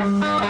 This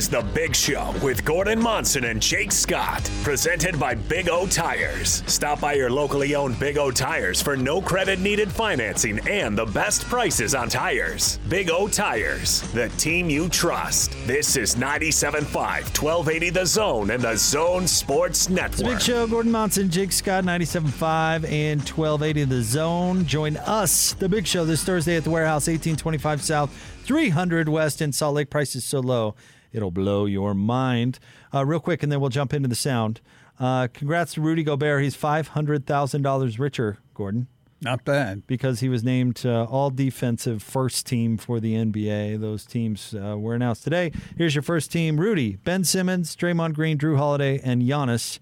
is The Big Show with Gordon Monson and Jake Scott, presented by Big O Tires. Stop by your locally owned Big O Tires for no credit needed financing and the best prices on tires. Big O Tires, the team you trust. This is 97.5, 1280 The Zone and The Zone Sports Network. Big show. Gordon Monson, Jake Scott, 97.5 and 1280 The Zone. Join us, The Big Show, this Thursday at the warehouse, 1825 South. 300 West in Salt Lake. Price is so low, it'll blow your mind. Uh, real quick, and then we'll jump into the sound. Uh, congrats to Rudy Gobert. He's $500,000 richer, Gordon. Not bad. Because he was named uh, all defensive first team for the NBA. Those teams uh, were announced today. Here's your first team Rudy, Ben Simmons, Draymond Green, Jrue Holiday, and Giannis.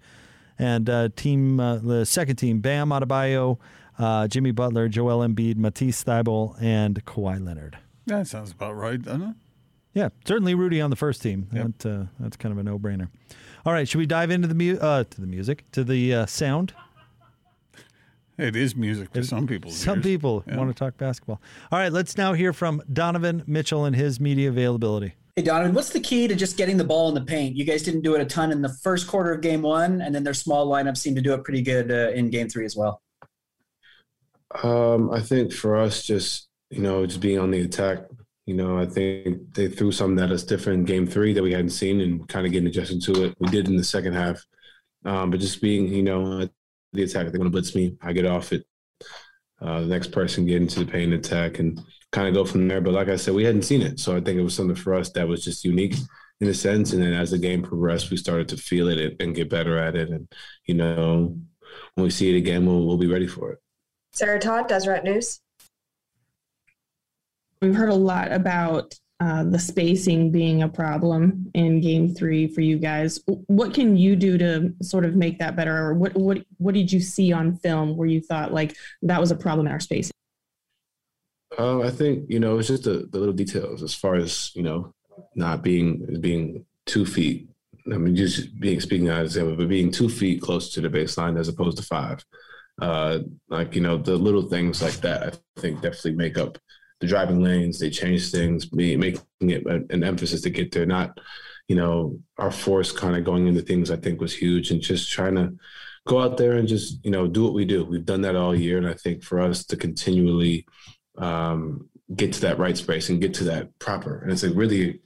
And uh, team, uh, the second team, Bam Adebayo, uh, Jimmy Butler, Joel Embiid, Matisse Thybulle, and Kawhi Leonard. That sounds about right, doesn't it? Yeah, certainly Rudy on the first team. Yep. That, uh, that's kind of a no-brainer. All right, should we dive into the mu- uh, to the music, to the uh, sound? It is music to some people. Some people Yeah. want to talk basketball. All right, let's now hear from Donovan Mitchell and his media availability. Hey Donovan, what's the key to just getting the ball in the paint? You guys didn't do it a ton in the first quarter of game one, and then their small lineup seemed to do it pretty good uh, in game three as well. Um, I think for us, just you know, just being on the attack. You know, I think they threw something at us different in game three that we hadn't seen, and kind of getting adjusted to it. We did in the second half, um, but just being, you know, the attack. They want to blitz me. I get off it. Uh, the next person get into the paint attack and kind of go from there. But like I said, we hadn't seen it, so I think it was something for us that was just unique in a sense. And then as the game progressed, we started to feel it and get better at it. And you know, when we see it again, we'll we'll be ready for it. Sarah Todd, Deseret News. We've heard a lot about uh, the spacing being a problem in Game Three for you guys. What can you do to sort of make that better, or what what what did you see on film where you thought like that was a problem in our spacing? Uh, I think you know it's just the, the little details as far as you know not being being two feet. I mean, just being speaking out of example, but being two feet close to the baseline as opposed to five. Uh, like you know the little things like that. I think definitely make up the driving lanes. They change things, making it an emphasis to get there. Not you know our force kind of going into things. I think was huge, and just trying to go out there and just you know do what we do. We've done that all year, and I think for us to continually um, get to that right space and get to that proper. And it's like really,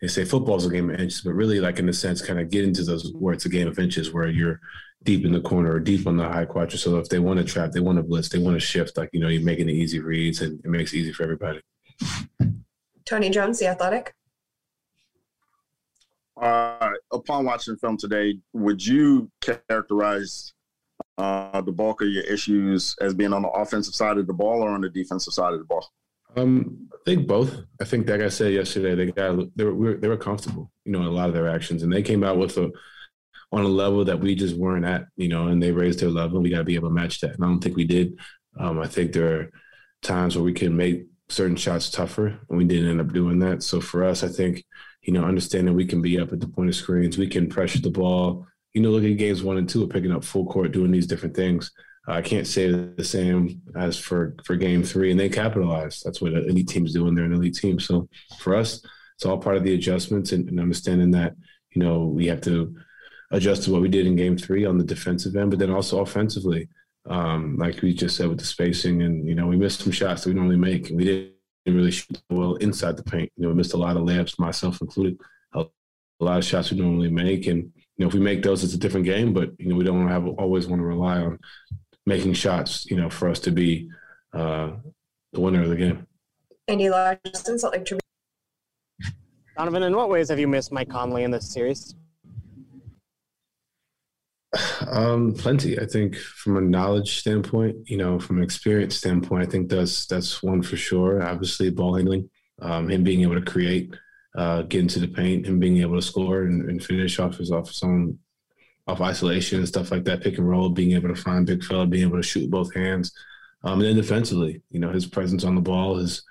they say football's a game of inches, but really, like in a sense, kind of get into those where it's a game of inches, where you're deep in the corner or deep on the high quadrant. So if they want to trap, they want to blitz, they want to shift, like you know, you're making it easy reads, and it makes it easy for everybody. Tony Jones, The Athletic. Uh, upon watching film today, would you characterize uh, the bulk of your issues as being on the offensive side of the ball or on the defensive side of the ball? Um, I think both. I think, like I said yesterday, they got they were they were comfortable, you know, in a lot of their actions, and they came out with a on a level that we just weren't at, you know, and they raised their level. We got to be able to match that, and I don't think we did. Um, I think there are times where we can make certain shots tougher, and we didn't end up doing that. So for us, I think, you know, understanding we can be up at the point of screens, we can pressure the ball. You know, look at games one and two, picking up full court, doing these different things. I can't say the same as for for game three, and they capitalized. That's what elite teams do they're an elite team. So for us, it's all part of the adjustments and, and understanding that you know we have to adjust to what we did in game three on the defensive end, but then also offensively, um, like we just said with the spacing, and you know we missed some shots that we normally make, and we didn't really shoot well inside the paint. You know, we missed a lot of layups, myself included, a, a lot of shots we normally make, and you know if we make those, it's a different game. But you know we don't have always want to rely on making shots, you know, for us to be uh, the winner of the game. Andy Larsen, Salt Lake Tribune. Donovan, in what ways have you missed Mike Conley in this series? Um, plenty. I think from a knowledge standpoint, you know, from an experience standpoint, I think that's that's one for sure. Obviously, ball handling, um, him being able to create, uh, get into the paint, him being able to score and, and finish off his off his own off isolation and stuff like that, pick and roll, being able to find big fella, being able to shoot both hands, um, and then defensively, you know, his presence on the ball is,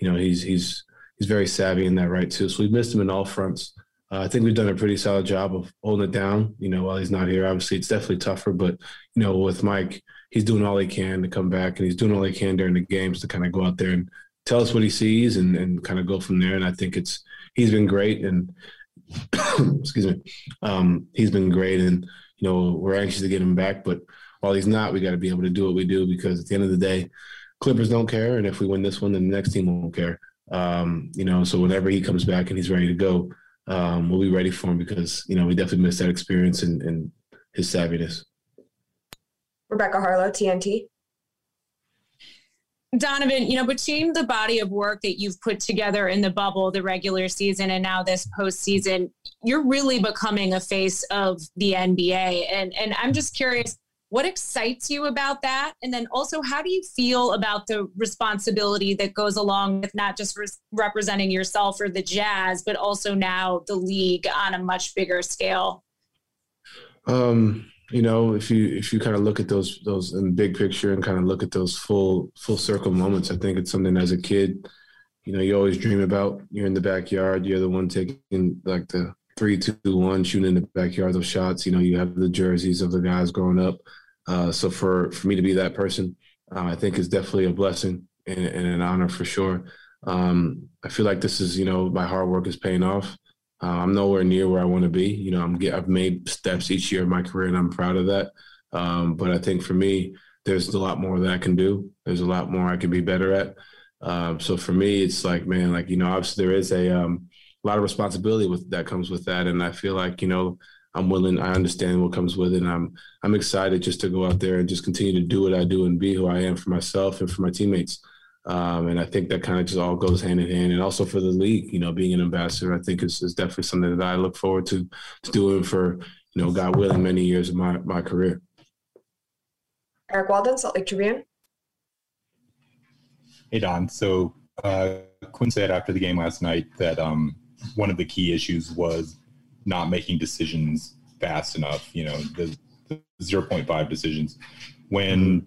you know, he's he's he's very savvy in that right too. So we missed him in all fronts. Uh, I think we've done a pretty solid job of holding it down. You know, while he's not here, obviously it's definitely tougher. But you know, with Mike, he's doing all he can to come back, and he's doing all he can during the games to kind of go out there and tell us what he sees and, and kind of go from there. And I think it's he's been great, and excuse me, um, he's been great, and you know we're anxious to get him back. But while he's not, we got to be able to do what we do because at the end of the day, Clippers don't care, and if we win this one, then the next team won't care. Um, you know, so whenever he comes back and he's ready to go, um, we'll be ready for him because you know we definitely missed that experience and, and his savviness. Rebecca Harlow, TNT. Donovan, you know, between the body of work that you've put together in the bubble, the regular season, and now this postseason, you're really becoming a face of the NBA. And and I'm just curious, what excites you about that? And then also, how do you feel about the responsibility that goes along with not just re- representing yourself or the Jazz, but also now the league on a much bigger scale? Um, you know, if you if you kind of look at those those in big picture and kind of look at those full full circle moments, I think it's something as a kid, you know, you always dream about. You're in the backyard, you're the one taking like the three, two, one, shooting in the backyard those shots. You know, you have the jerseys of the guys growing up. Uh, so for for me to be that person, uh, I think is definitely a blessing and, and an honor for sure. Um, I feel like this is, you know, my hard work is paying off. Uh, I'm nowhere near where I want to be. You know, I'm get, I've made steps each year of my career, and I'm proud of that. Um, but I think for me, there's a lot more that I can do. There's a lot more I can be better at. Um, so for me, it's like, man, like you know, obviously there is a um, lot of responsibility with that comes with that, and I feel like you know, I'm willing. I understand what comes with it, and I'm I'm excited just to go out there and just continue to do what I do and be who I am for myself and for my teammates. Um, and I think that kind of just all goes hand in hand. And also for the league, you know, being an ambassador, I think is, is definitely something that I look forward to, to doing for, you know, God willing, many years of my, my career. Eric Walden, Salt Lake Tribune. Hey, Don. So uh, Quin said after the game last night that um, one of the key issues was not making decisions fast enough, you know, the, the 0.5 decisions. When mm-hmm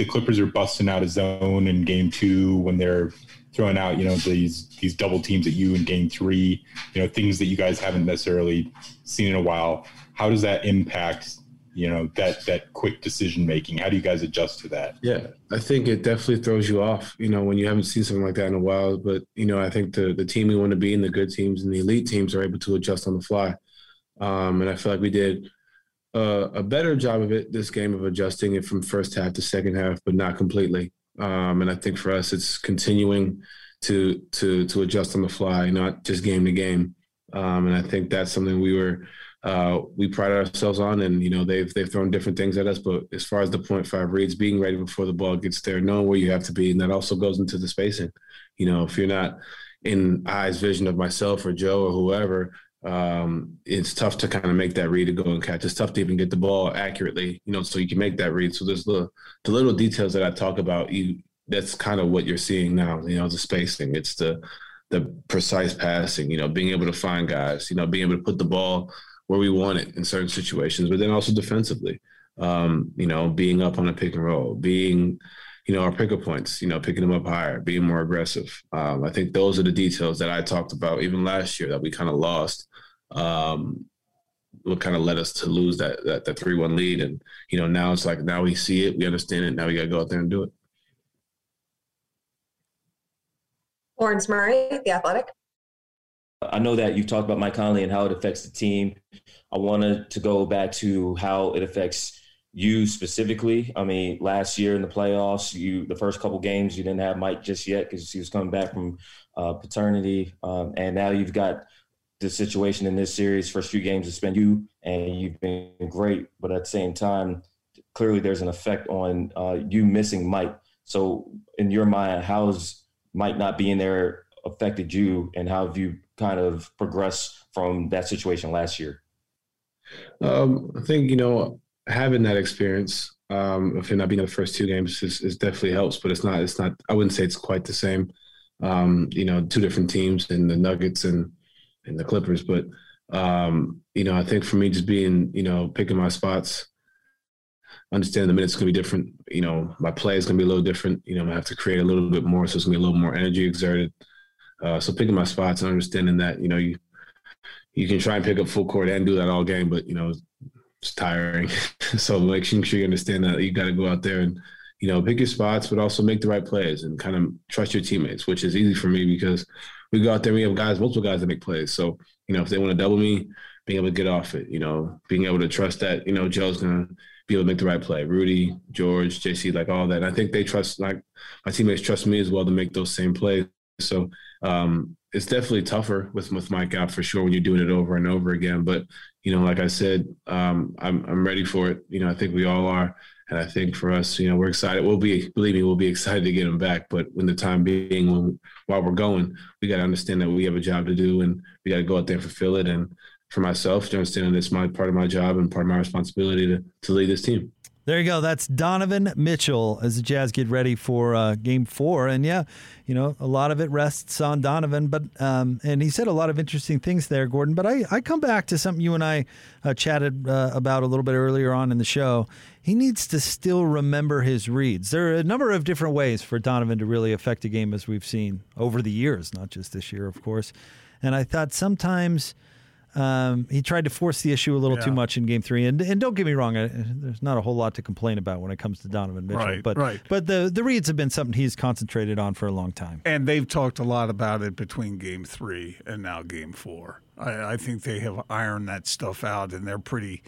the Clippers are busting out a zone in game two when they're throwing out, you know, these these double teams at you in game three, you know, things that you guys haven't necessarily seen in a while. How does that impact, you know, that that quick decision making? How do you guys adjust to that? Yeah, I think it definitely throws you off, you know, when you haven't seen something like that in a while. But, you know, I think the the team we want to be and the good teams and the elite teams are able to adjust on the fly. Um, and I feel like we did uh, a better job of it this game of adjusting it from first half to second half, but not completely. Um, and I think for us, it's continuing to to to adjust on the fly, not just game to game. Um, and I think that's something we were uh, we pride ourselves on. And you know they've they've thrown different things at us, but as far as the point five reads, being ready before the ball gets there, knowing where you have to be, and that also goes into the spacing. You know, if you're not in eyes vision of myself or Joe or whoever, um, it's tough to kind of make that read to go and catch. It's tough to even get the ball accurately, you know, so you can make that read. So there's the the little details that I talk about. You that's kind of what you're seeing now. You know, the spacing. It's the the precise passing. You know, being able to find guys. You know, being able to put the ball where we want it in certain situations, but then also defensively. Um, you know, being up on a pick and roll, being you know, our pickup points, you know, picking them up higher, being more aggressive. Um, I think those are the details that I talked about even last year that we kind of lost um, what kind of led us to lose that that, that three one lead. And you know, now it's like now we see it, we understand it. Now we got to go out there and do it. Lawrence Murray, the Athletic. I know that you've talked about Mike Conley and how it affects the team. I wanted to go back to how it affects you specifically. I mean, last year in the playoffs, you the first couple games you didn't have Mike just yet because he was coming back from uh, paternity, um, and now you've got the situation in this series. First few games has been you, and you've been great. But at the same time, clearly there's an effect on uh, you missing Mike. So, in your mind, how's Mike not being there affected you, and how have you kind of progress from that situation last year? Um, I think you know having that experience um, him not being in the first two games is, is, definitely helps, but it's not. It's not. I wouldn't say it's quite the same. Um, you know, two different teams and the Nuggets and and the Clippers. But um, you know, I think for me, just being you know picking my spots, understanding the minutes gonna be different. You know, my play is gonna be a little different. You know, I'm gonna have to create a little bit more, so it's gonna be a little more energy exerted. Uh, so picking my spots and understanding that you know you you can try and pick up full court and do that all game, but you know it's tiring. so make sure you understand that you got to go out there and you know pick your spots, but also make the right plays and kind of trust your teammates, which is easy for me because we go out there we have guys, multiple guys that make plays. So you know if they want to double me, being able to get off it, you know, being able to trust that you know Joe's gonna be able to make the right play. Rudy, George, JC, like all that. And I think they trust like my teammates trust me as well to make those same plays. So um, it's definitely tougher with with Mike out for sure when you're doing it over and over again. But you know, like I said, um, I'm I'm ready for it. You know, I think we all are, and I think for us, you know, we're excited. We'll be believe me, we'll be excited to get him back. But when the time being, when while we're going, we got to understand that we have a job to do, and we got to go out there and fulfill it. And for myself, to understand that it's my part of my job and part of my responsibility to to lead this team. There you go. That's Donovan Mitchell as the Jazz get ready for uh, Game Four, and yeah, you know a lot of it rests on Donovan, but um, and he said a lot of interesting things there, Gordon. But I, I come back to something you and I uh, chatted uh, about a little bit earlier on in the show. He needs to still remember his reads. There are a number of different ways for Donovan to really affect a game, as we've seen over the years, not just this year, of course. And I thought sometimes um, he tried to force the issue a little Yeah. too much in Game Three, and and don't get me wrong, I, there's not a whole lot to complain about when it comes to Donovan Mitchell. Right, but right. but the the reads have been something he's concentrated on for a long time. And they've talked a lot about it between game three and now game four. I, I think they have ironed that stuff out, and they're pretty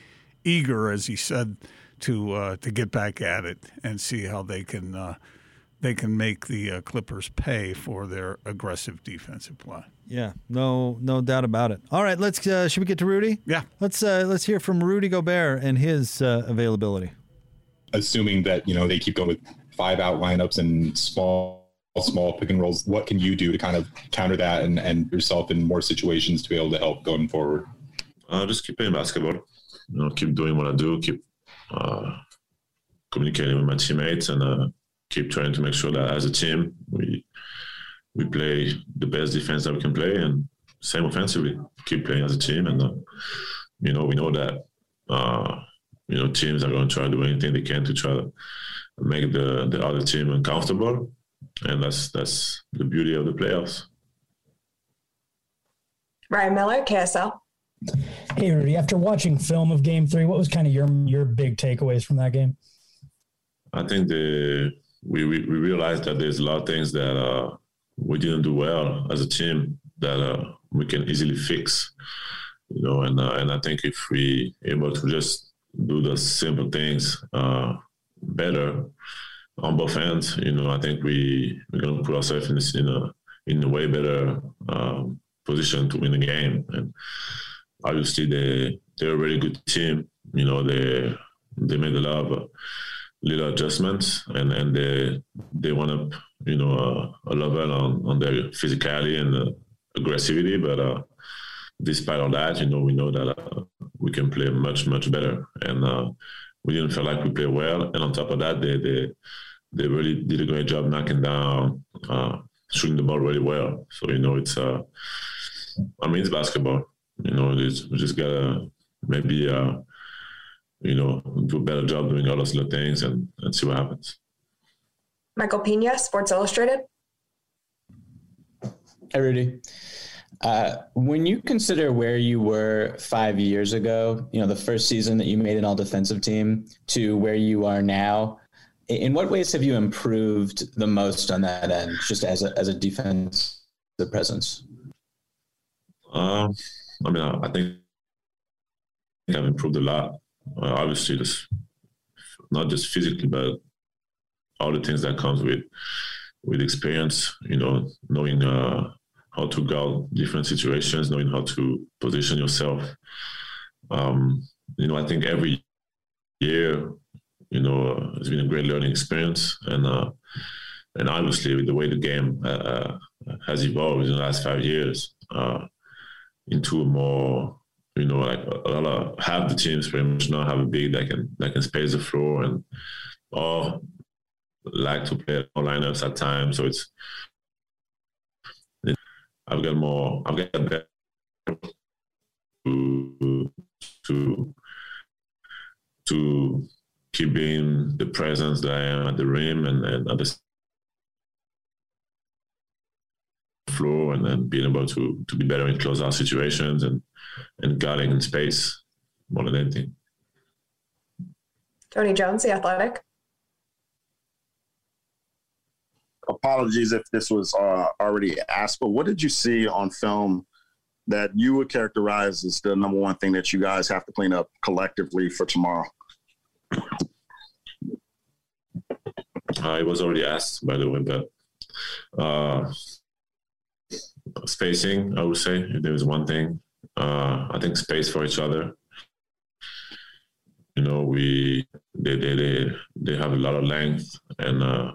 eager, as he said, to uh, to get back at it and see how they can uh, they can make the uh, Clippers pay for their aggressive defensive play. Yeah, no no doubt about it. All right, let's uh, should we get to Rudy? Yeah, let's uh, let's hear from Rudy Gobert and his uh, availability. assuming that you know they keep going with five out lineups and small small pick and rolls what can you do to kind of counter that and, and yourself in more situations to be able to help going forward Uh, just keep playing basketball. You know, keep doing what I do. Keep uh, communicating with my teammates, and uh, keep trying to make sure that as a team we we play the best defense that we can play, and same offensively. Keep playing as a team, and uh, you know we know that uh, you know teams are going to try to do anything they can to try to make the the other team uncomfortable, and that's that's the beauty of the playoffs. Ryan Miller, KSL. Hey Rudy, after watching film of Game Three, what was kind of your your big takeaways from that game? I think the we, we, we realized that there's a lot of things that uh, we didn't do well as a team that uh, we can easily fix, you know. And uh, and I think if we able to just do the simple things uh, better on both ends, you know, I think we we're gonna put ourselves in this in a in a way better um, position to win the game. And obviously they they're a really good team. You know, they they made a lot of little adjustments and and they they went up you know uh, a level on on their physicality and uh, aggressivity but uh despite all that you know we know that uh, we can play much much better. And uh we didn't feel like we played well. And on top of that they they they really did a great job knocking down uh shooting the ball really well. So you know it's uh i mean it's basketball. You know it's, we just gotta maybe uh you know, do a better job doing all those little things and, and see what happens. Michael Pina, Sports Illustrated. Hey, Rudy. Uh, when you consider where you were five years ago, you know, the first season that you made an all defensive team to where you are now, in what ways have you improved the most on that end, just as a, as a defensive presence? Um, I mean, I, I think I've improved a lot. Uh, obviously, this not just physically, but all the things that comes with with experience. You know, knowing uh, how to guard different situations, knowing how to position yourself. Um, you know, I think every year, you know, uh, it's been a great learning experience, and uh, and obviously with the way the game uh, has evolved in the last five years uh, into a more you know, like a lot of half the teams pretty much now have a big that can that can space the floor and all like to play lineups at times. So it's I've got more I've got better to to to keep being the presence that I am at the rim and, and at the flow and then being able to to be better in closeout situations and and guarding in space more than anything. Tony Jones, the athletic. Apologies if this was uh, already asked, but what did you see on film that you would characterize as the number one thing that you guys have to clean up collectively for tomorrow? Uh, it was already asked, by the way, but uh, spacing, I would say, if there was one thing, uh, I think space for each other. You know, we they they they, they have a lot of length, and uh,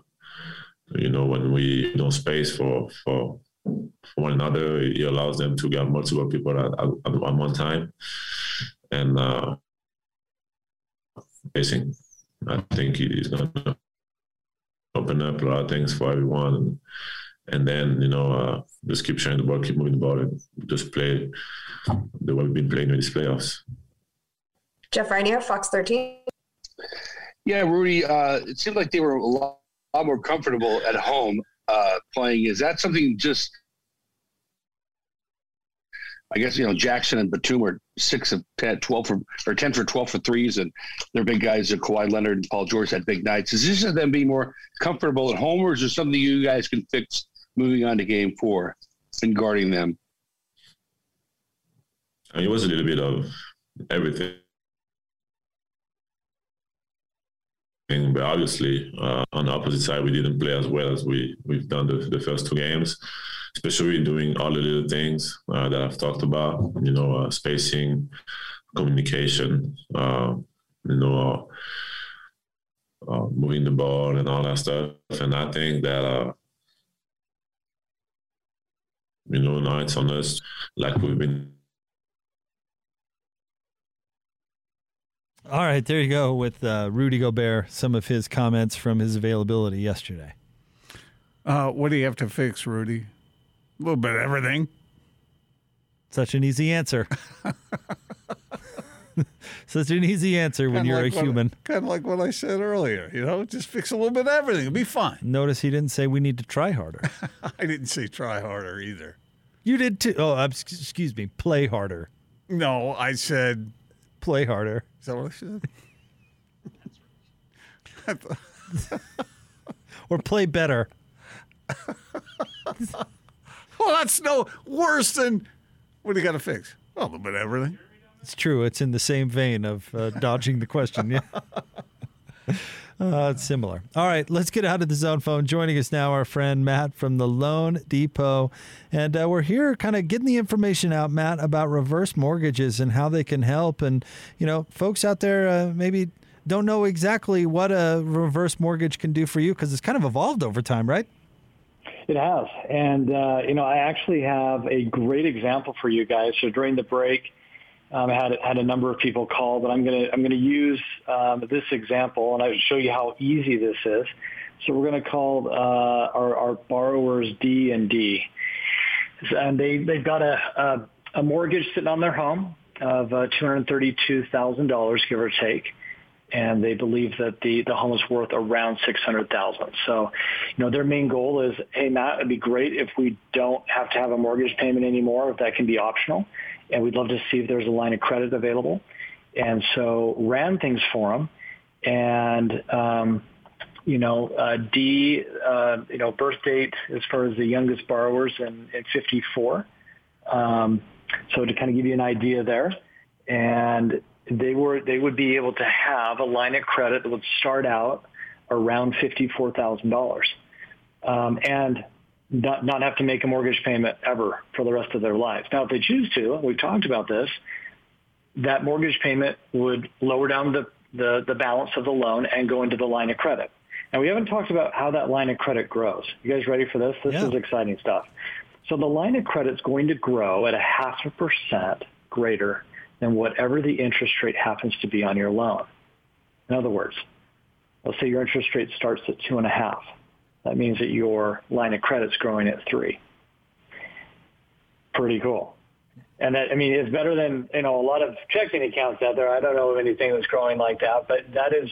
you know when we don't space for for for one another, it allows them to get multiple people at, at, at one time, and uh, spacing. I think he's going to open up a lot of things for everyone. And, and then, you know, uh, just keep sharing the ball, keep moving the ball, and just play the way we've been playing in these playoffs. Jeff Rainier, Fox 13. Yeah, Rudy, uh, it seemed like they were a lot, lot more comfortable at home uh, playing. Is that something just I guess, you know, Jackson and Batum are six of 10, 12 for, or 10 for 12 for threes, and their big guys are Kawhi Leonard and Paul George had big nights. Is this them being more comfortable at home, or is there something you guys can fix moving on to game four and guarding them? I mean, It was a little bit of everything. But obviously, uh, on the opposite side, we didn't play as well as we, we've done the, the first two games especially doing all the little things uh, that I've talked about, you know, uh, spacing, communication, uh, you know, uh, uh, moving the ball and all that stuff. And I think that, uh, you know, now it's on us like we've been. All right, there you go with uh, Rudy Gobert, some of his comments from his availability yesterday. Uh, what do you have to fix, Rudy? A little bit of everything. Such an easy answer. Such an easy answer when you're like a human. Kind of like what I said earlier. You know, just fix a little bit of everything. It'll be fine. Notice he didn't say we need to try harder. I didn't say try harder either. You did too. Oh, excuse me. Play harder. No, I said play harder. Is that what I said? or play better. Well, that's no worse than what do you got to fix? Well, a little bit of everything. It's true. It's in the same vein of uh, dodging the question. Yeah. Uh, it's similar. All right, let's get out of the zone phone. Joining us now, our friend Matt from the Loan Depot. And uh, we're here kind of getting the information out, Matt, about reverse mortgages and how they can help. And, you know, folks out there uh, maybe don't know exactly what a reverse mortgage can do for you because it's kind of evolved over time, right? It has. And, uh, you know, I actually have a great example for you guys. So during the break, um, I had, had a number of people call, but I'm to, I'm to use um, this example and I'll show you how easy this is. So we're to call uh, our, our borrowers D and D. And they, they've got a, a, a mortgage sitting on their home of uh, $232,000, give or take and they believe that the, the home is worth around 600000 So, you know, their main goal is, hey, Matt, it'd be great if we don't have to have a mortgage payment anymore, if that can be optional. And we'd love to see if there's a line of credit available. And so ran things for them. And, um, you know, uh, D, uh, you know, birth date as far as the youngest borrowers and in 54. Um, so to kind of give you an idea there. And they were they would be able to have a line of credit that would start out around fifty four thousand um, dollars, and not not have to make a mortgage payment ever for the rest of their lives. Now, if they choose to, we've talked about this, that mortgage payment would lower down the the, the balance of the loan and go into the line of credit. And we haven't talked about how that line of credit grows. You guys ready for this? This yeah. is exciting stuff. So the line of credit is going to grow at a half a percent greater than whatever the interest rate happens to be on your loan. In other words, let's say your interest rate starts at two and a half. That means that your line of credit is growing at three. Pretty cool. And that, I mean, it's better than, you know, a lot of checking accounts out there. I don't know of anything that's growing like that, but that is,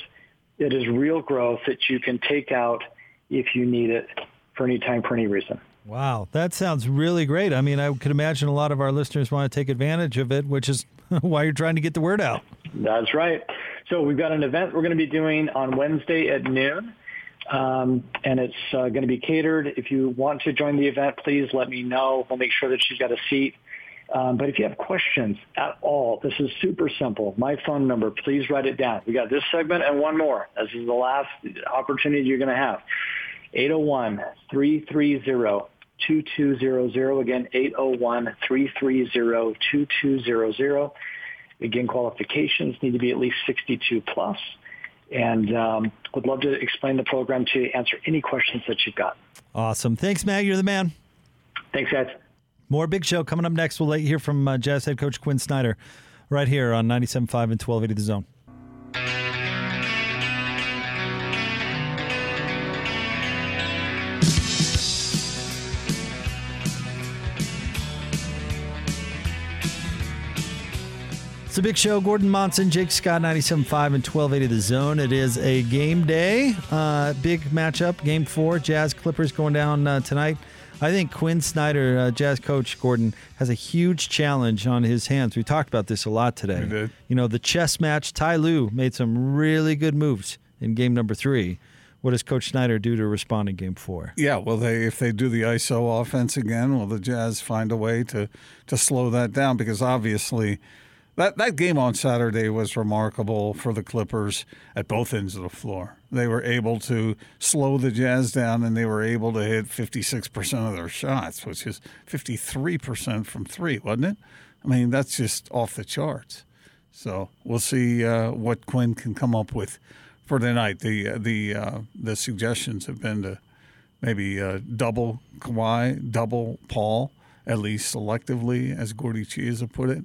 it is real growth that you can take out if you need it for any time, for any reason. Wow, that sounds really great. I mean, I could imagine a lot of our listeners want to take advantage of it, which is why you're trying to get the word out. That's right. So we've got an event we're going to be doing on Wednesday at noon. Um, and it's uh, going to be catered. If you want to join the event, please let me know. We'll make sure that she's got a seat. Um, but if you have questions at all, this is super simple. My phone number, please write it down. We got this segment and one more. This is the last opportunity you're going to have. 801-330-2200. Again, 801-330-2200. Again, qualifications need to be at least 62 plus and um, would love to explain the program to you, answer any questions that you've got. Awesome. Thanks, Mag. You're the man. Thanks, guys. More Big Show coming up next. We'll let you hear from uh, Jazz head coach Quin Snyder right here on 97.5 and 1280 The Zone. It's a big show. Gordon Monson, Jake Scott, 97.5 and 1280 The Zone. It is a game day. Uh, big matchup, game four. Jazz Clippers going down uh, tonight. I think Quin Snyder, uh, Jazz coach Gordon, has a huge challenge on his hands. We talked about this a lot today. We did. You know, the chess match, Ty Lue made some really good moves in game number three. What does Coach Snyder do to respond in game four? Yeah, well, they if they do the ISO offense again, will the Jazz find a way to to slow that down? Because obviously, that that game on Saturday was remarkable for the Clippers at both ends of the floor. They were able to slow the Jazz down, and they were able to hit fifty six percent of their shots, which is fifty three percent from three, wasn't it? I mean, that's just off the charts. So we'll see uh, what Quin can come up with for tonight. The uh, the uh, the suggestions have been to maybe uh, double Kawhi, double Paul, at least selectively, as Gordy Chiesa put it,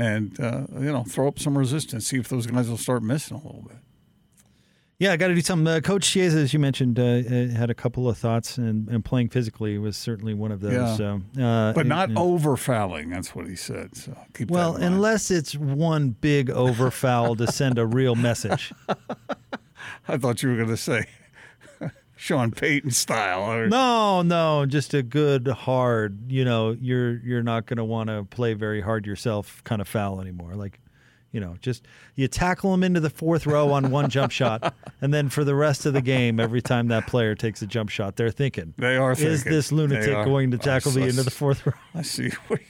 and uh, you know throw up some resistance. See if those guys will start missing a little bit. Yeah, I got to do something. Uh, Coach Chiesa, as you mentioned, uh, uh, had a couple of thoughts, and, and playing physically was certainly one of those. Yeah. So, uh, but not and- over fouling. That's what he said. So keep Well, that in mind. unless it's one big over foul to send a real message. I thought you were going to say Sean Payton style. Or, No, no, just a good hard. You know, you're you're not going to want to play very hard yourself kind of foul anymore. Like, you know, just you tackle him into the fourth row on one jump shot, and then for the rest of the game, every time that player takes a jump shot, they're thinking, They are is this lunatic going to tackle me into the fourth row?" I see.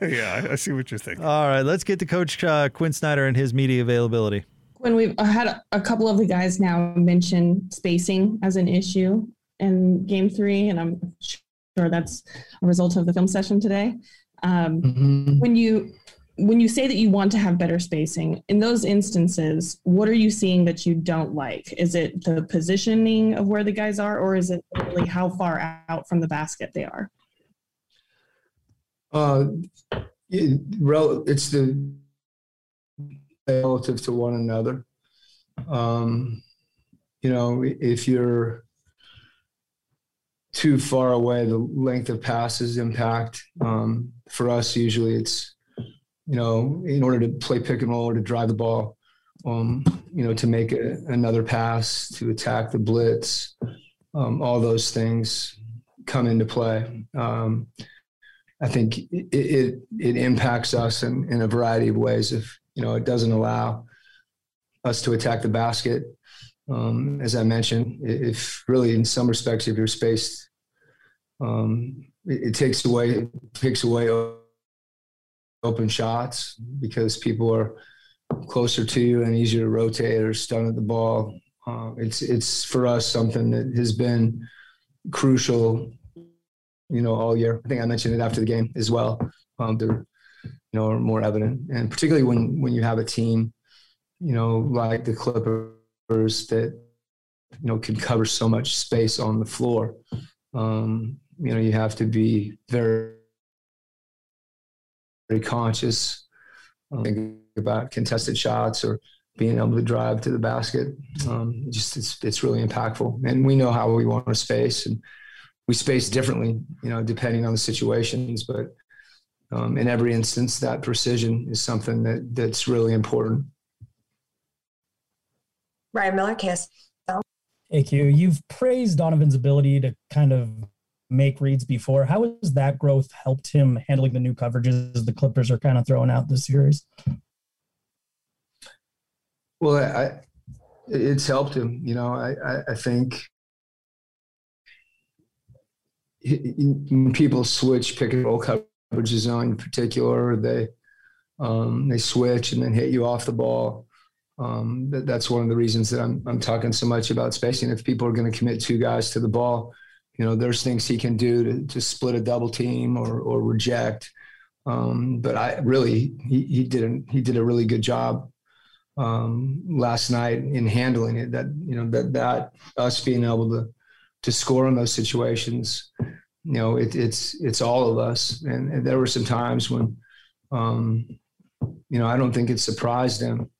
yeah, I- I see what you're thinking. All right, let's get to Coach uh, Quin Snyder and his media availability. When we've had a, couple of the guys now mention spacing as an issue in game three, and I'm sure that's a result of the film session today. Um, When you when you say that you want to have better spacing, in those instances, what are you seeing that you don't like? Is it the positioning of where the guys are, or is it really how far out from the basket they are? Uh, it, it's the relative to one another. Um, you know, if you're too far away, the length of passes impact. Um, for us, usually it's, you know, in order to play pick and roll or to drive the ball, um, you know, to make a, another pass, to attack the blitz, um, all those things come into play. Um, I think it, it, it impacts us in, in a variety of ways. If, you know, it doesn't allow us to attack the basket. Um, as I mentioned, if really in some respects, if you're spaced, um, it, it takes away, takes away open shots because people are closer to you and easier to rotate or stun at the ball. Uh, it's, it's for us something that has been crucial you know, all year. I think I mentioned it after the game as well. Um, they're, you know, are more evident, and particularly when when you have a team, you know, like the Clippers that, you know, can cover so much space on the floor. Um, you know, you have to be very, very conscious. um, about contested shots or being able to drive to the basket. Um, just it's it's really impactful, and we know how we want to space and we space differently, you know, depending on the situations. But um, in every instance, that precision is something that that's really important. Ryan Miller, KSL. AQ, you've praised Donovan's ability to kind of make reads before. How has that growth helped him handling the new coverages the Clippers are kind of throwing out this series? Well, I, it's helped him. You know, I, I, I think when people switch pick and roll coverage zone in particular, they um, they switch and then hit you off the ball. Um, that, that's one of the reasons that I'm I'm talking so much about spacing. If people are going to commit two guys to the ball, you know, there's things he can do to, to split a double team or or reject. Um, but I really he he did a, he did a really good job um, last night in handling it. That you know that that us being able to to score in those situations, you know, it, it's it's all of us. And, and, there were some times when, um, you know, I don't think it surprised him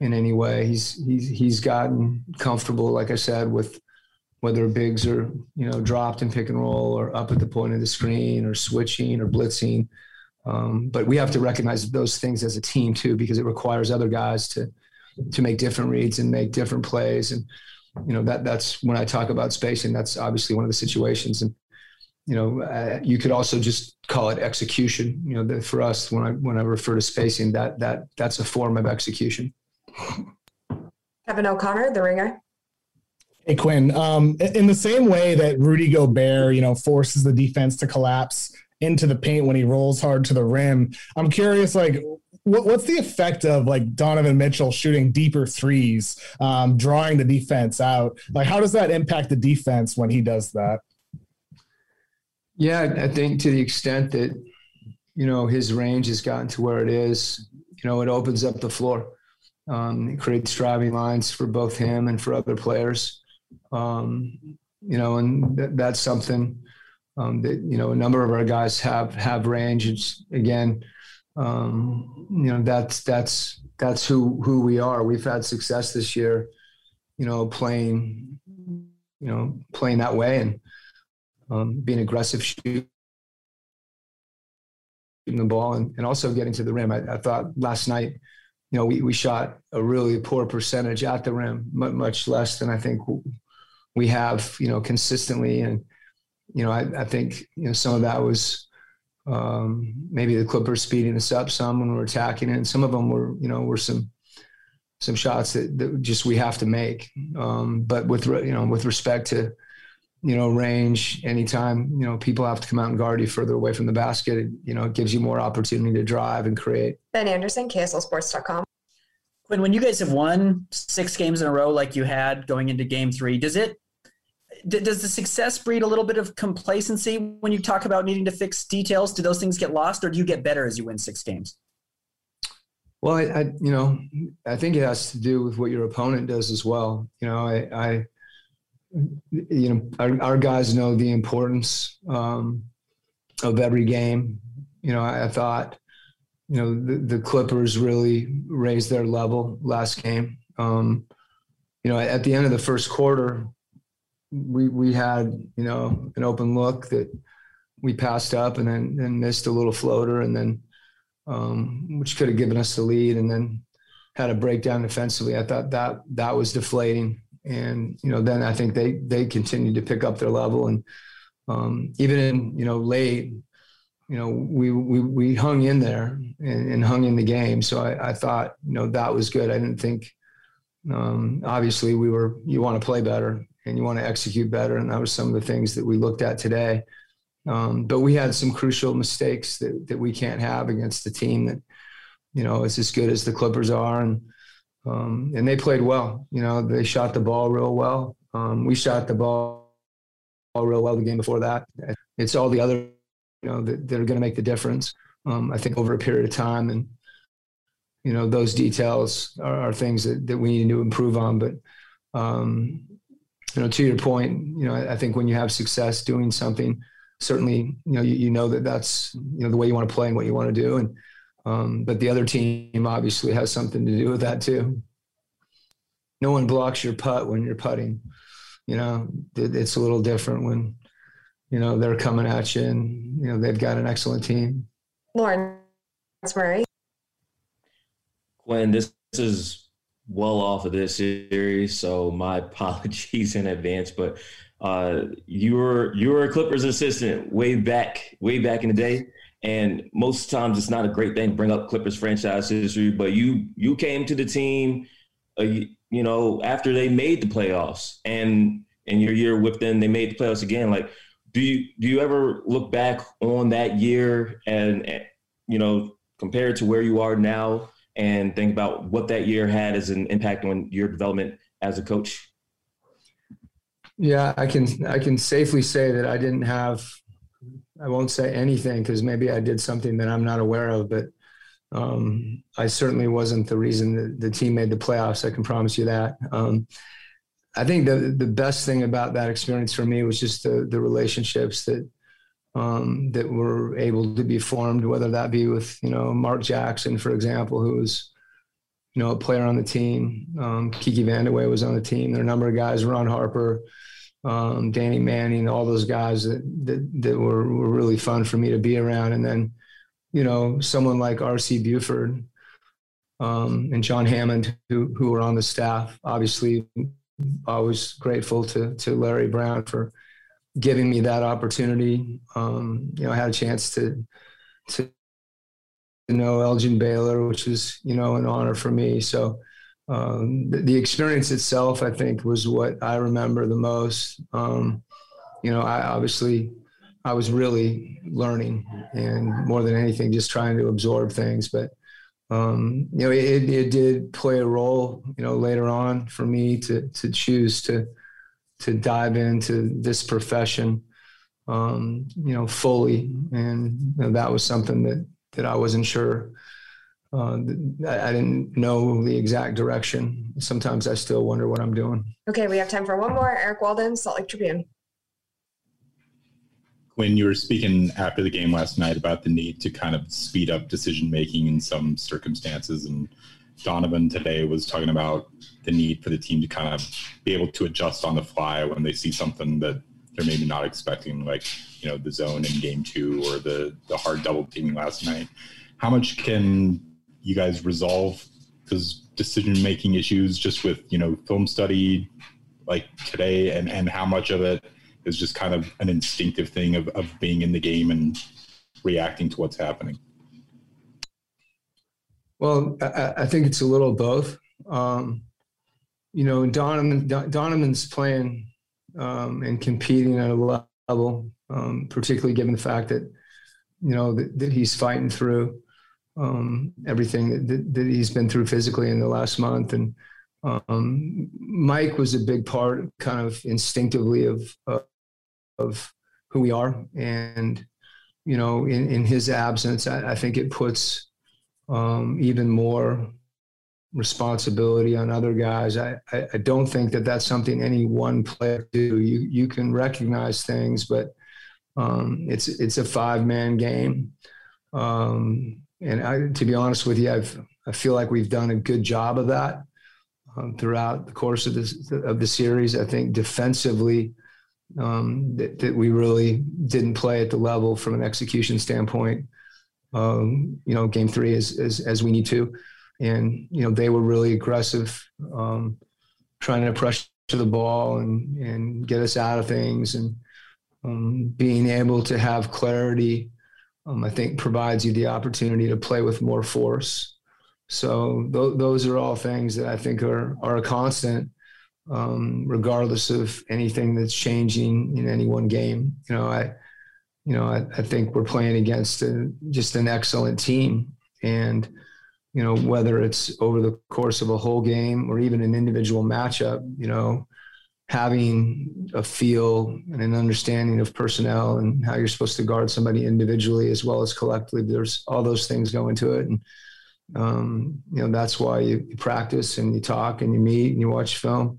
in any way. He's he's he's gotten comfortable, like I said, with whether bigs are you know dropped in pick and roll or up at the point of the screen or switching or blitzing. Um, but we have to recognize those things as a team too, because it requires other guys to to make different reads and make different plays. And you know that that's when I talk about spacing. That's obviously one of the situations. And you know, uh, you could also just call it execution. You know, the, for us, when I when I refer to spacing, that that that's a form of execution. Kevin O'Connor, the ringer. Hey Quin, um, in the same way that Rudy Gobert, you know, forces the defense to collapse into the paint when he rolls hard to the rim, I'm curious, like, what, what's the effect of like Donovan Mitchell shooting deeper threes, um, drawing the defense out? Like, how does that impact the defense when he does that? Yeah, I think to the extent that you know his range has gotten to where it is, you know, it opens up the floor. Um, it creates driving lines for both him and for other players. Um, you know, and th- that's something um, that you know a number of our guys have have range. It's again um, you know that's that's that's who who we are. We've had success this year, you know, playing you know playing that way and um, being aggressive shooting the ball and, and also getting to the rim. I, I, thought last night, you know, we, we shot a really poor percentage at the rim, much, less than I think we have, you know, consistently. And, you know, I, I think, you know, some of that was, um, maybe the Clippers speeding us up some when we're attacking it, and some of them were, you know, were some some shots that, that just we have to make. Um, but with you know, with respect to you know range, anytime you know people have to come out and guard you further away from the basket, it, you know, it gives you more opportunity to drive and create. Ben Anderson, KSLSports.com. When when you guys have won six games in a row like you had going into Game Three, does it does the success breed a little bit of complacency when you talk about needing to fix details? Do those things get lost, or do you get better as you win six games? Well, I, I you know, I think it has to do with what your opponent does as well. You know, I, I you know, our, our, guys know the importance um, of every game. You know, I, I thought, you know, the, the, Clippers really raised their level last game. Um, you know, at the end of the first quarter, we we had you know an open look that we passed up and then then missed a little floater and then um, which could have given us the lead and then had a breakdown defensively. I thought that that was deflating and you know then I think they they continued to pick up their level and um, even in you know late you know we we we hung in there and, and hung in the game so I, I thought you know that was good. I didn't think um, obviously we were you want to play better and you want to execute better. And that was some of the things that we looked at today. Um, but we had some crucial mistakes that, that we can't have against the team that, you know, is as good as the Clippers are. And, um, and they played well. You know, they shot the ball real well. Um, we shot the ball real well the game before that. It's all the other, you know, that, that are going to make the difference. Um, I think over a period of time. And, you know, those details are, are things that, that we need to improve on. But, um, you know, to your point, you know, I, I think when you have success doing something, certainly, you know, you, you know that that's, you know, the way you want to play and what you want to do. And, um, but the other team obviously has something to do with that too. No one blocks your putt when you're putting, you know, it, it's a little different when, you know, they're coming at you and, you know, they've got an excellent team. Lauren that's Murray. Quin, this is well off of this series, so my apologies in advance. But uh, you were you were a Clippers assistant way back way back in the day, and most times it's not a great thing to bring up Clippers franchise history. But you you came to the team, uh, you, know, after they made the playoffs, and in your year with them, they made the playoffs again. Like, do you do you ever look back on that year and you know compare it to where you are now? and think about what that year had as an impact on your development as a coach? Yeah, I can I can safely say that I didn't have I won't say anything because maybe I did something that I'm not aware of, but um, I certainly wasn't the reason that the team made the playoffs. I can promise you that. Um, I think the the best thing about that experience for me was just the the relationships that um, that were able to be formed, whether that be with you know Mark Jackson, for example, who was you know a player on the team. Um, Kiki Vandeweghe was on the team. There are a number of guys, Ron Harper, um, Danny Manning, all those guys that that, that were, were really fun for me to be around. And then you know someone like R.C. Buford um, and John Hammond, who who were on the staff. Obviously, I was grateful to to Larry Brown for giving me that opportunity. Um, you know, I had a chance to to know Elgin Baylor, which was you know an honor for me. So um, the, the, experience itself, I think, was what I remember the most. Um, you know, I obviously I was really learning, and more than anything, just trying to absorb things. But um, you know, it, it did play a role. You know, later on for me to to choose to to dive into this profession, um, you know, fully. And you know, that was something that, that I wasn't sure. Uh, I didn't know the exact direction. Sometimes I still wonder what I'm doing. Okay, we have time for one more. Eric Walden, Salt Lake Tribune. When you were speaking after the game last night about the need to kind of speed up decision making in some circumstances and Donovan today was talking about the need for the team to kind of be able to adjust on the fly when they see something that they're maybe not expecting, like you know the zone in game two or the the hard double teaming last night. How much can you guys resolve those decision making issues just with you know film study like today, and and how much of it is just kind of an instinctive thing of of being in the game and reacting to what's happening? Well, I, I think it's a little both. Um, you know, Donovan, Donovan's playing um, and competing at a level, um, particularly given the fact that, you know, that, that he's fighting through um, everything that, that, he's been through physically in the last month. And um, Mike was a big part, kind of instinctively, of, of, of who we are. And, you know, in, in his absence, I, I think it puts um, even more responsibility on other guys. I, I, I, don't think that that's something any one player do. You you can recognize things, but um, it's it's a five man game. Um, and I, to be honest with you, I've I feel like we've done a good job of that um, throughout the course of this of the series. I think defensively. Um, that, that we really didn't play at the level from an execution standpoint um, you know, game three as, as, as we need to. And, you know, they were really aggressive, um, trying to pressure the ball and, and get us out of things. And um, being able to have clarity, um, I think provides you the opportunity to play with more force. So th- those are all things that I think are, are a constant, um, regardless of anything that's changing in any one game. You know, I, you know, I, I think we're playing against a, just an excellent team. And, you know, whether it's over the course of a whole game or even an individual matchup, you know, having a feel and an understanding of personnel and how you're supposed to guard somebody individually as well as collectively, there's all those things go into it. And, um, you know, that's why you, you, practice and you talk and you meet and you watch film.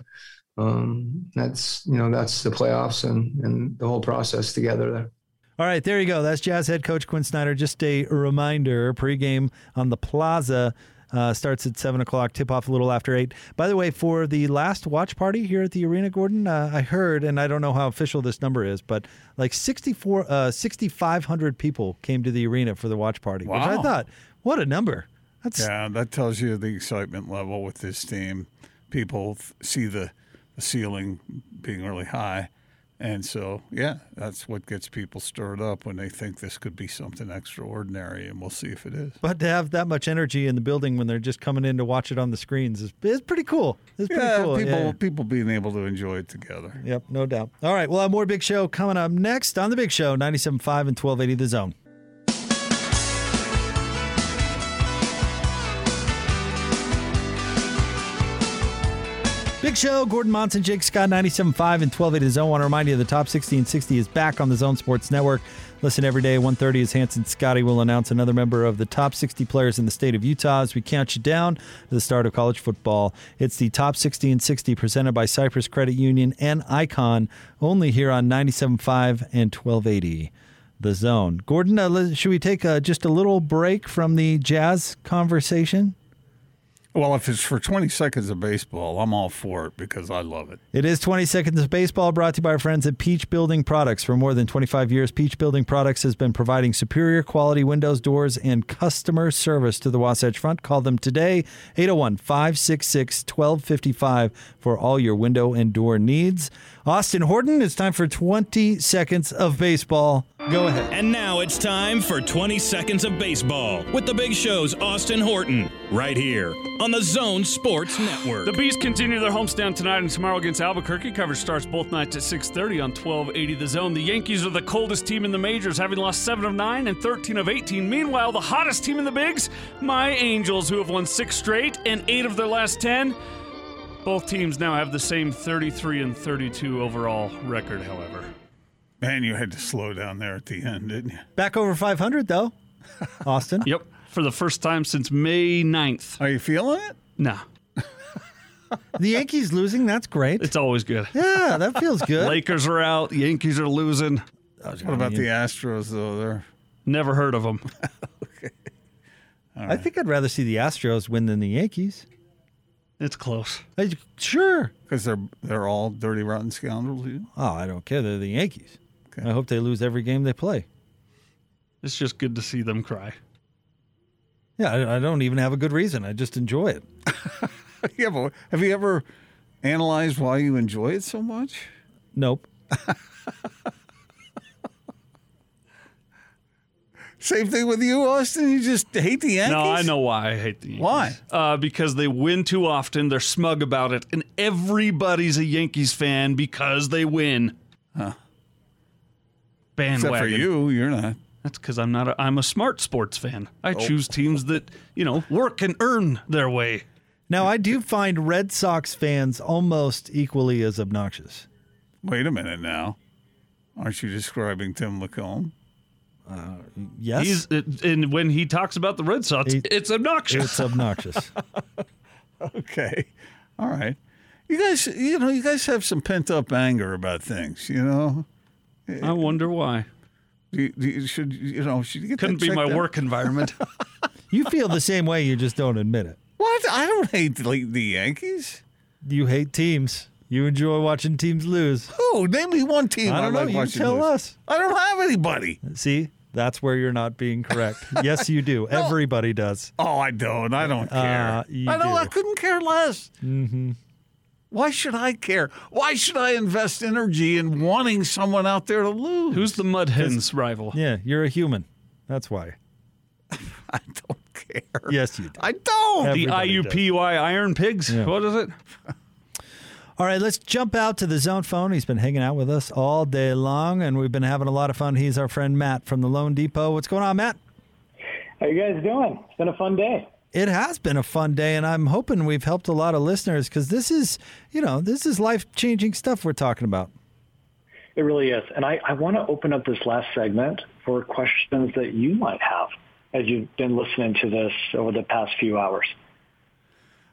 Um, that's, you know, that's the playoffs and, and the whole process together there. All right, there you go. That's Jazz head coach Quin Snyder. Just a reminder pregame on the plaza. Uh, starts at 7 o'clock, tip off a little after 8. By the way, for the last watch party here at the arena, Gordon, uh, I heard, and I don't know how official this number is, but like 64, uh, 6,500 people came to the arena for the watch party, wow. which I thought, what a number. That's yeah, that tells you the excitement level with this team. People f- see the, the ceiling being really high. And so, yeah, that's what gets people stirred up when they think this could be something extraordinary, and we'll see if it is. But to have that much energy in the building when they're just coming in to watch it on the screens is, is pretty cool. It's pretty yeah, cool. people yeah. people being able to enjoy it together. Yep, no doubt. All right, we'll have more Big Show coming up next on the Big Show, 97.5 and 1280 The Zone. Big Show, Gordon Monson, Jake Scott, 97.5 and 1280 The Zone. want to remind you the top 60 and 60 is back on the Zone Sports Network. Listen every day, 1.30 as Hanson Scotty will announce another member of the top 60 players in the state of Utah as we count you down to the start of college football. It's the top 60 and 60 presented by Cyprus Credit Union and Icon, only here on 97.5 and 1280 The Zone. Gordon, uh, should we take uh, just a little break from the jazz conversation? Well, if it's for 20 seconds of baseball, I'm all for it because I love it. It is 20 Seconds of Baseball brought to you by our friends at Peach Building Products. For more than 25 years, Peach Building Products has been providing superior quality windows, doors, and customer service to the Wasatch Front. Call them today, 801 566 1255 for all your window and door needs. Austin Horton, it's time for 20 Seconds of Baseball. Go ahead. And now it's time for 20 Seconds of Baseball with the big show's Austin Horton, right here on the Zone Sports Network. The Bees continue their homestand tonight and tomorrow against Albuquerque. Coverage starts both nights at 6:30 on 1280 The Zone. The Yankees are the coldest team in the majors, having lost 7 of 9 and 13 of 18. Meanwhile, the hottest team in the Bigs, my Angels, who have won 6 straight and 8 of their last 10. Both teams now have the same 33 and 32 overall record, however. Man, you had to slow down there at the end, didn't you? Back over 500, though, Austin. Yep, for the first time since May 9th. Are you feeling it? Nah. The Yankees losing, that's great. It's always good. Yeah, that feels good. Lakers are out. Yankees are losing. What about the Astros, though? They're Never heard of them. Okay. I think I'd rather see the Astros win than the Yankees. It's close. I, sure. Because they're, they're all dirty, rotten scoundrels. you? Oh, I don't care. They're the Yankees. I hope they lose every game they play. It's just good to see them cry. Yeah, I, I don't even have a good reason. I just enjoy it. yeah, but have you ever analyzed why you enjoy it so much? Nope. Same thing with you, Austin. You just hate the Yankees. No, I know why I hate the Yankees. Why? Uh, because they win too often. They're smug about it, and everybody's a Yankees fan because they win. Huh. Bandwagon. Except for you, you're not. That's because I'm not. A, I'm a smart sports fan. I Oh. choose teams that you know work and earn their way. Now, I do find Red Sox fans almost equally as obnoxious. Wait a minute now. Aren't you describing Tim LaCombe? Uh, yes. He's and when he talks about the Red Sox, it's obnoxious. It's obnoxious. okay. All right. You guys, you know, you guys have some pent up anger about things, you know? I wonder why. Do you, do you- should, you know, should you get Couldn't be my out? work environment. you feel the same way, you just don't admit it. What? I don't hate the, the Yankees. You hate teams. You enjoy watching teams lose. Who? Name me one team. I don't know. like you watching tell lose. us. I don't have anybody. See, that's where you're not being correct. yes, you do. Everybody does. Oh, I don't. I don't care. Uh, you I know. do. I couldn't care less. Mm-hmm. Why should I care? Why should I invest energy in wanting someone out there to lose? Who's the Mud Hens rival? Yeah, you're a human. That's why. I don't care. Yes, you do. I don't. The Everybody does. Iron Pigs. Yeah. What is it? All right, let's jump out to the zone phone. He's been hanging out with us all day long, and we've been having a lot of fun. He's our friend Matt from the Loan Depot. What's going on, Matt? How you guys doing? It's been a fun day. It has been a fun day, and I'm hoping we've helped a lot of listeners because this is, you know, this is life changing stuff we're talking about. It really is. And I, I want to open up this last segment for questions that you might have as you've been listening to this over the past few hours.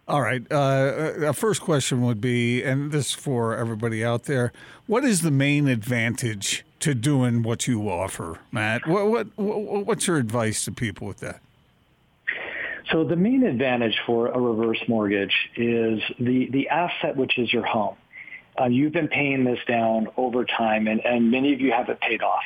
All right. Uh, a first question would be, and this is for everybody out there: What is the main advantage to doing what you offer, Matt? What, what, what what's your advice to people with that? So the main advantage for a reverse mortgage is the, the asset, which is your home. Uh, you've been paying this down over time, and, and many of you have it paid off.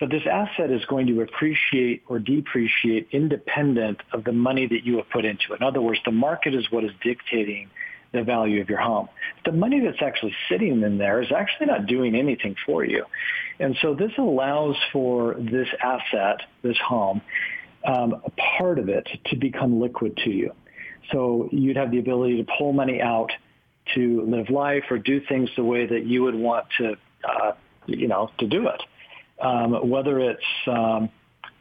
But this asset is going to appreciate or depreciate independent of the money that you have put into it. In other words, the market is what is dictating the value of your home. The money that's actually sitting in there is actually not doing anything for you. And so this allows for this asset, this home, um, a part of it to become liquid to you. So you'd have the ability to pull money out to live life or do things the way that you would want to, uh, you know, to do it. Um, whether it's, um,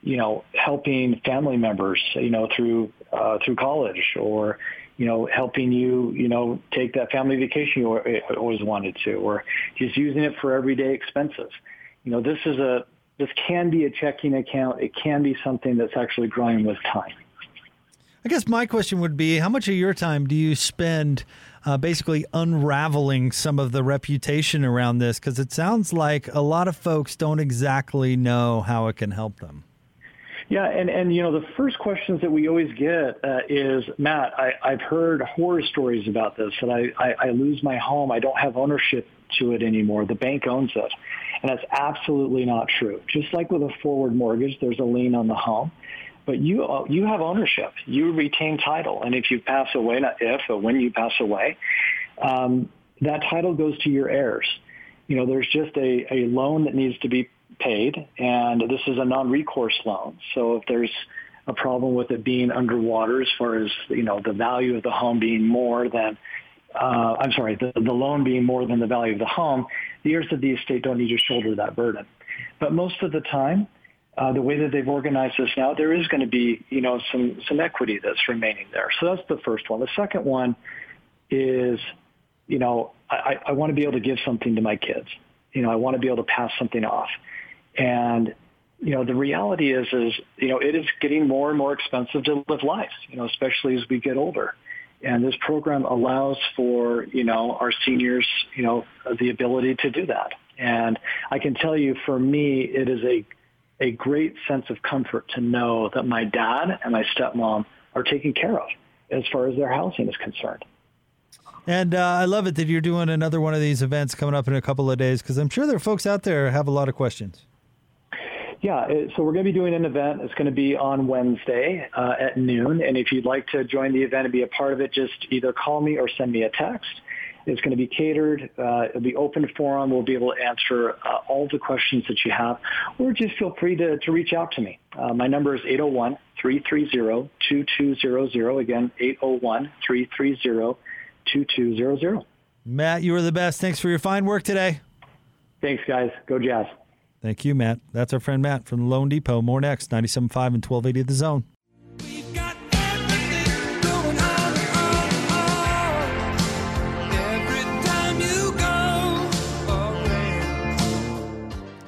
you know, helping family members, you know, through uh, through college, or you know, helping you, you know, take that family vacation you always wanted to, or just using it for everyday expenses. You know, this is a this can be a checking account. It can be something that's actually growing with time. I guess my question would be how much of your time do you spend uh, basically unraveling some of the reputation around this? Because it sounds like a lot of folks don't exactly know how it can help them. Yeah, and, and you know the first questions that we always get uh, is Matt. I, I've heard horror stories about this, that I, I, I lose my home, I don't have ownership to it anymore. The bank owns it, and that's absolutely not true. Just like with a forward mortgage, there's a lien on the home, but you uh, you have ownership. You retain title, and if you pass away, not if, but when you pass away, um, that title goes to your heirs. You know, there's just a, a loan that needs to be paid, and this is a non-recourse loan. So if there's a problem with it being underwater as far as you know the value of the home being more than uh, I'm sorry, the, the loan being more than the value of the home, the heirs of the estate don't need to shoulder that burden. But most of the time, uh, the way that they've organized this now, there is going to be, you know, some some equity that's remaining there. So that's the first one. The second one is, you know, I, I want to be able to give something to my kids. You know, I want to be able to pass something off. And you know, the reality is, is you know, it is getting more and more expensive to live life. You know, especially as we get older. And this program allows for, you know, our seniors, you know, the ability to do that. And I can tell you, for me, it is a a great sense of comfort to know that my dad and my stepmom are taken care of as far as their housing is concerned. And uh, I love it that you're doing another one of these events coming up in a couple of days because I'm sure there are folks out there have a lot of questions. Yeah, so we're going to be doing an event. It's going to be on Wednesday uh, at noon. And if you'd like to join the event and be a part of it, just either call me or send me a text. It's going to be catered. Uh, it'll be open forum. We'll be able to answer uh, all the questions that you have, or just feel free to, to reach out to me. Uh, my number is 801-330-2200. Again, 801-330-2200. Matt, you were the best. Thanks for your fine work today. Thanks, guys. Go Jazz. Thank you, Matt. That's our friend Matt from the Loan Depot. More next, 97.5 and 1280 of The Zone.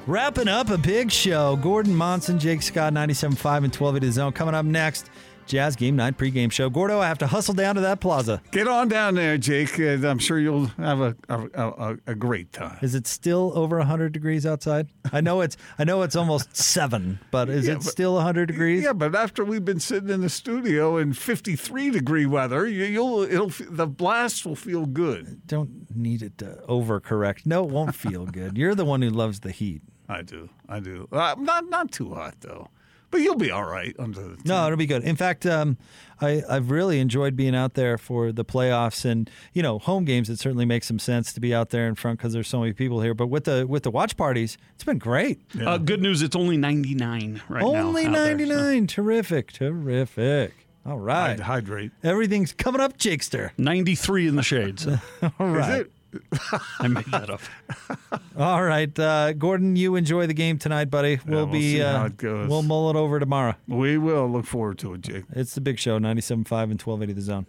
Wrapping up a big show. Gordon Monson, Jake Scott, 97.5 and 1280 The Zone. Coming up next, Jazz Game Night pregame show. Gordo, I have to hustle down to that plaza. Get on down there, Jake. Uh, I'm sure you'll have a, a, a, a great time. Is it still over 100 degrees outside? I know it's I know it's almost 7, but is Yeah, it but- still 100 degrees? Yeah, but after we've been sitting in the studio in 53 degree weather, you, you'll it'll the blast will feel good. Don't need it to overcorrect. No, it won't feel good. You're the one who loves the heat. I do. I do. Uh, not not too hot though. But you'll be all right under the No, it'll be good. In fact, um, I, I've really enjoyed being out there for the playoffs, and you know, home games. It certainly makes some sense to be out there in front because there's so many people here. But with the with the watch parties, it's been great. Uh, good news, it's only 99 right now. Only out there, so. 99. Terrific, terrific. All right, hydrate. Everything's coming up, Jakester. 93 in the shades. All right. I made that up. All right, uh, Gordon, you enjoy the game tonight, buddy. We'll, we'll be uh, how it goes. we'll mull it over tomorrow. We will look forward to it, Jake. It's the big show, 97.5 and 1280 The Zone.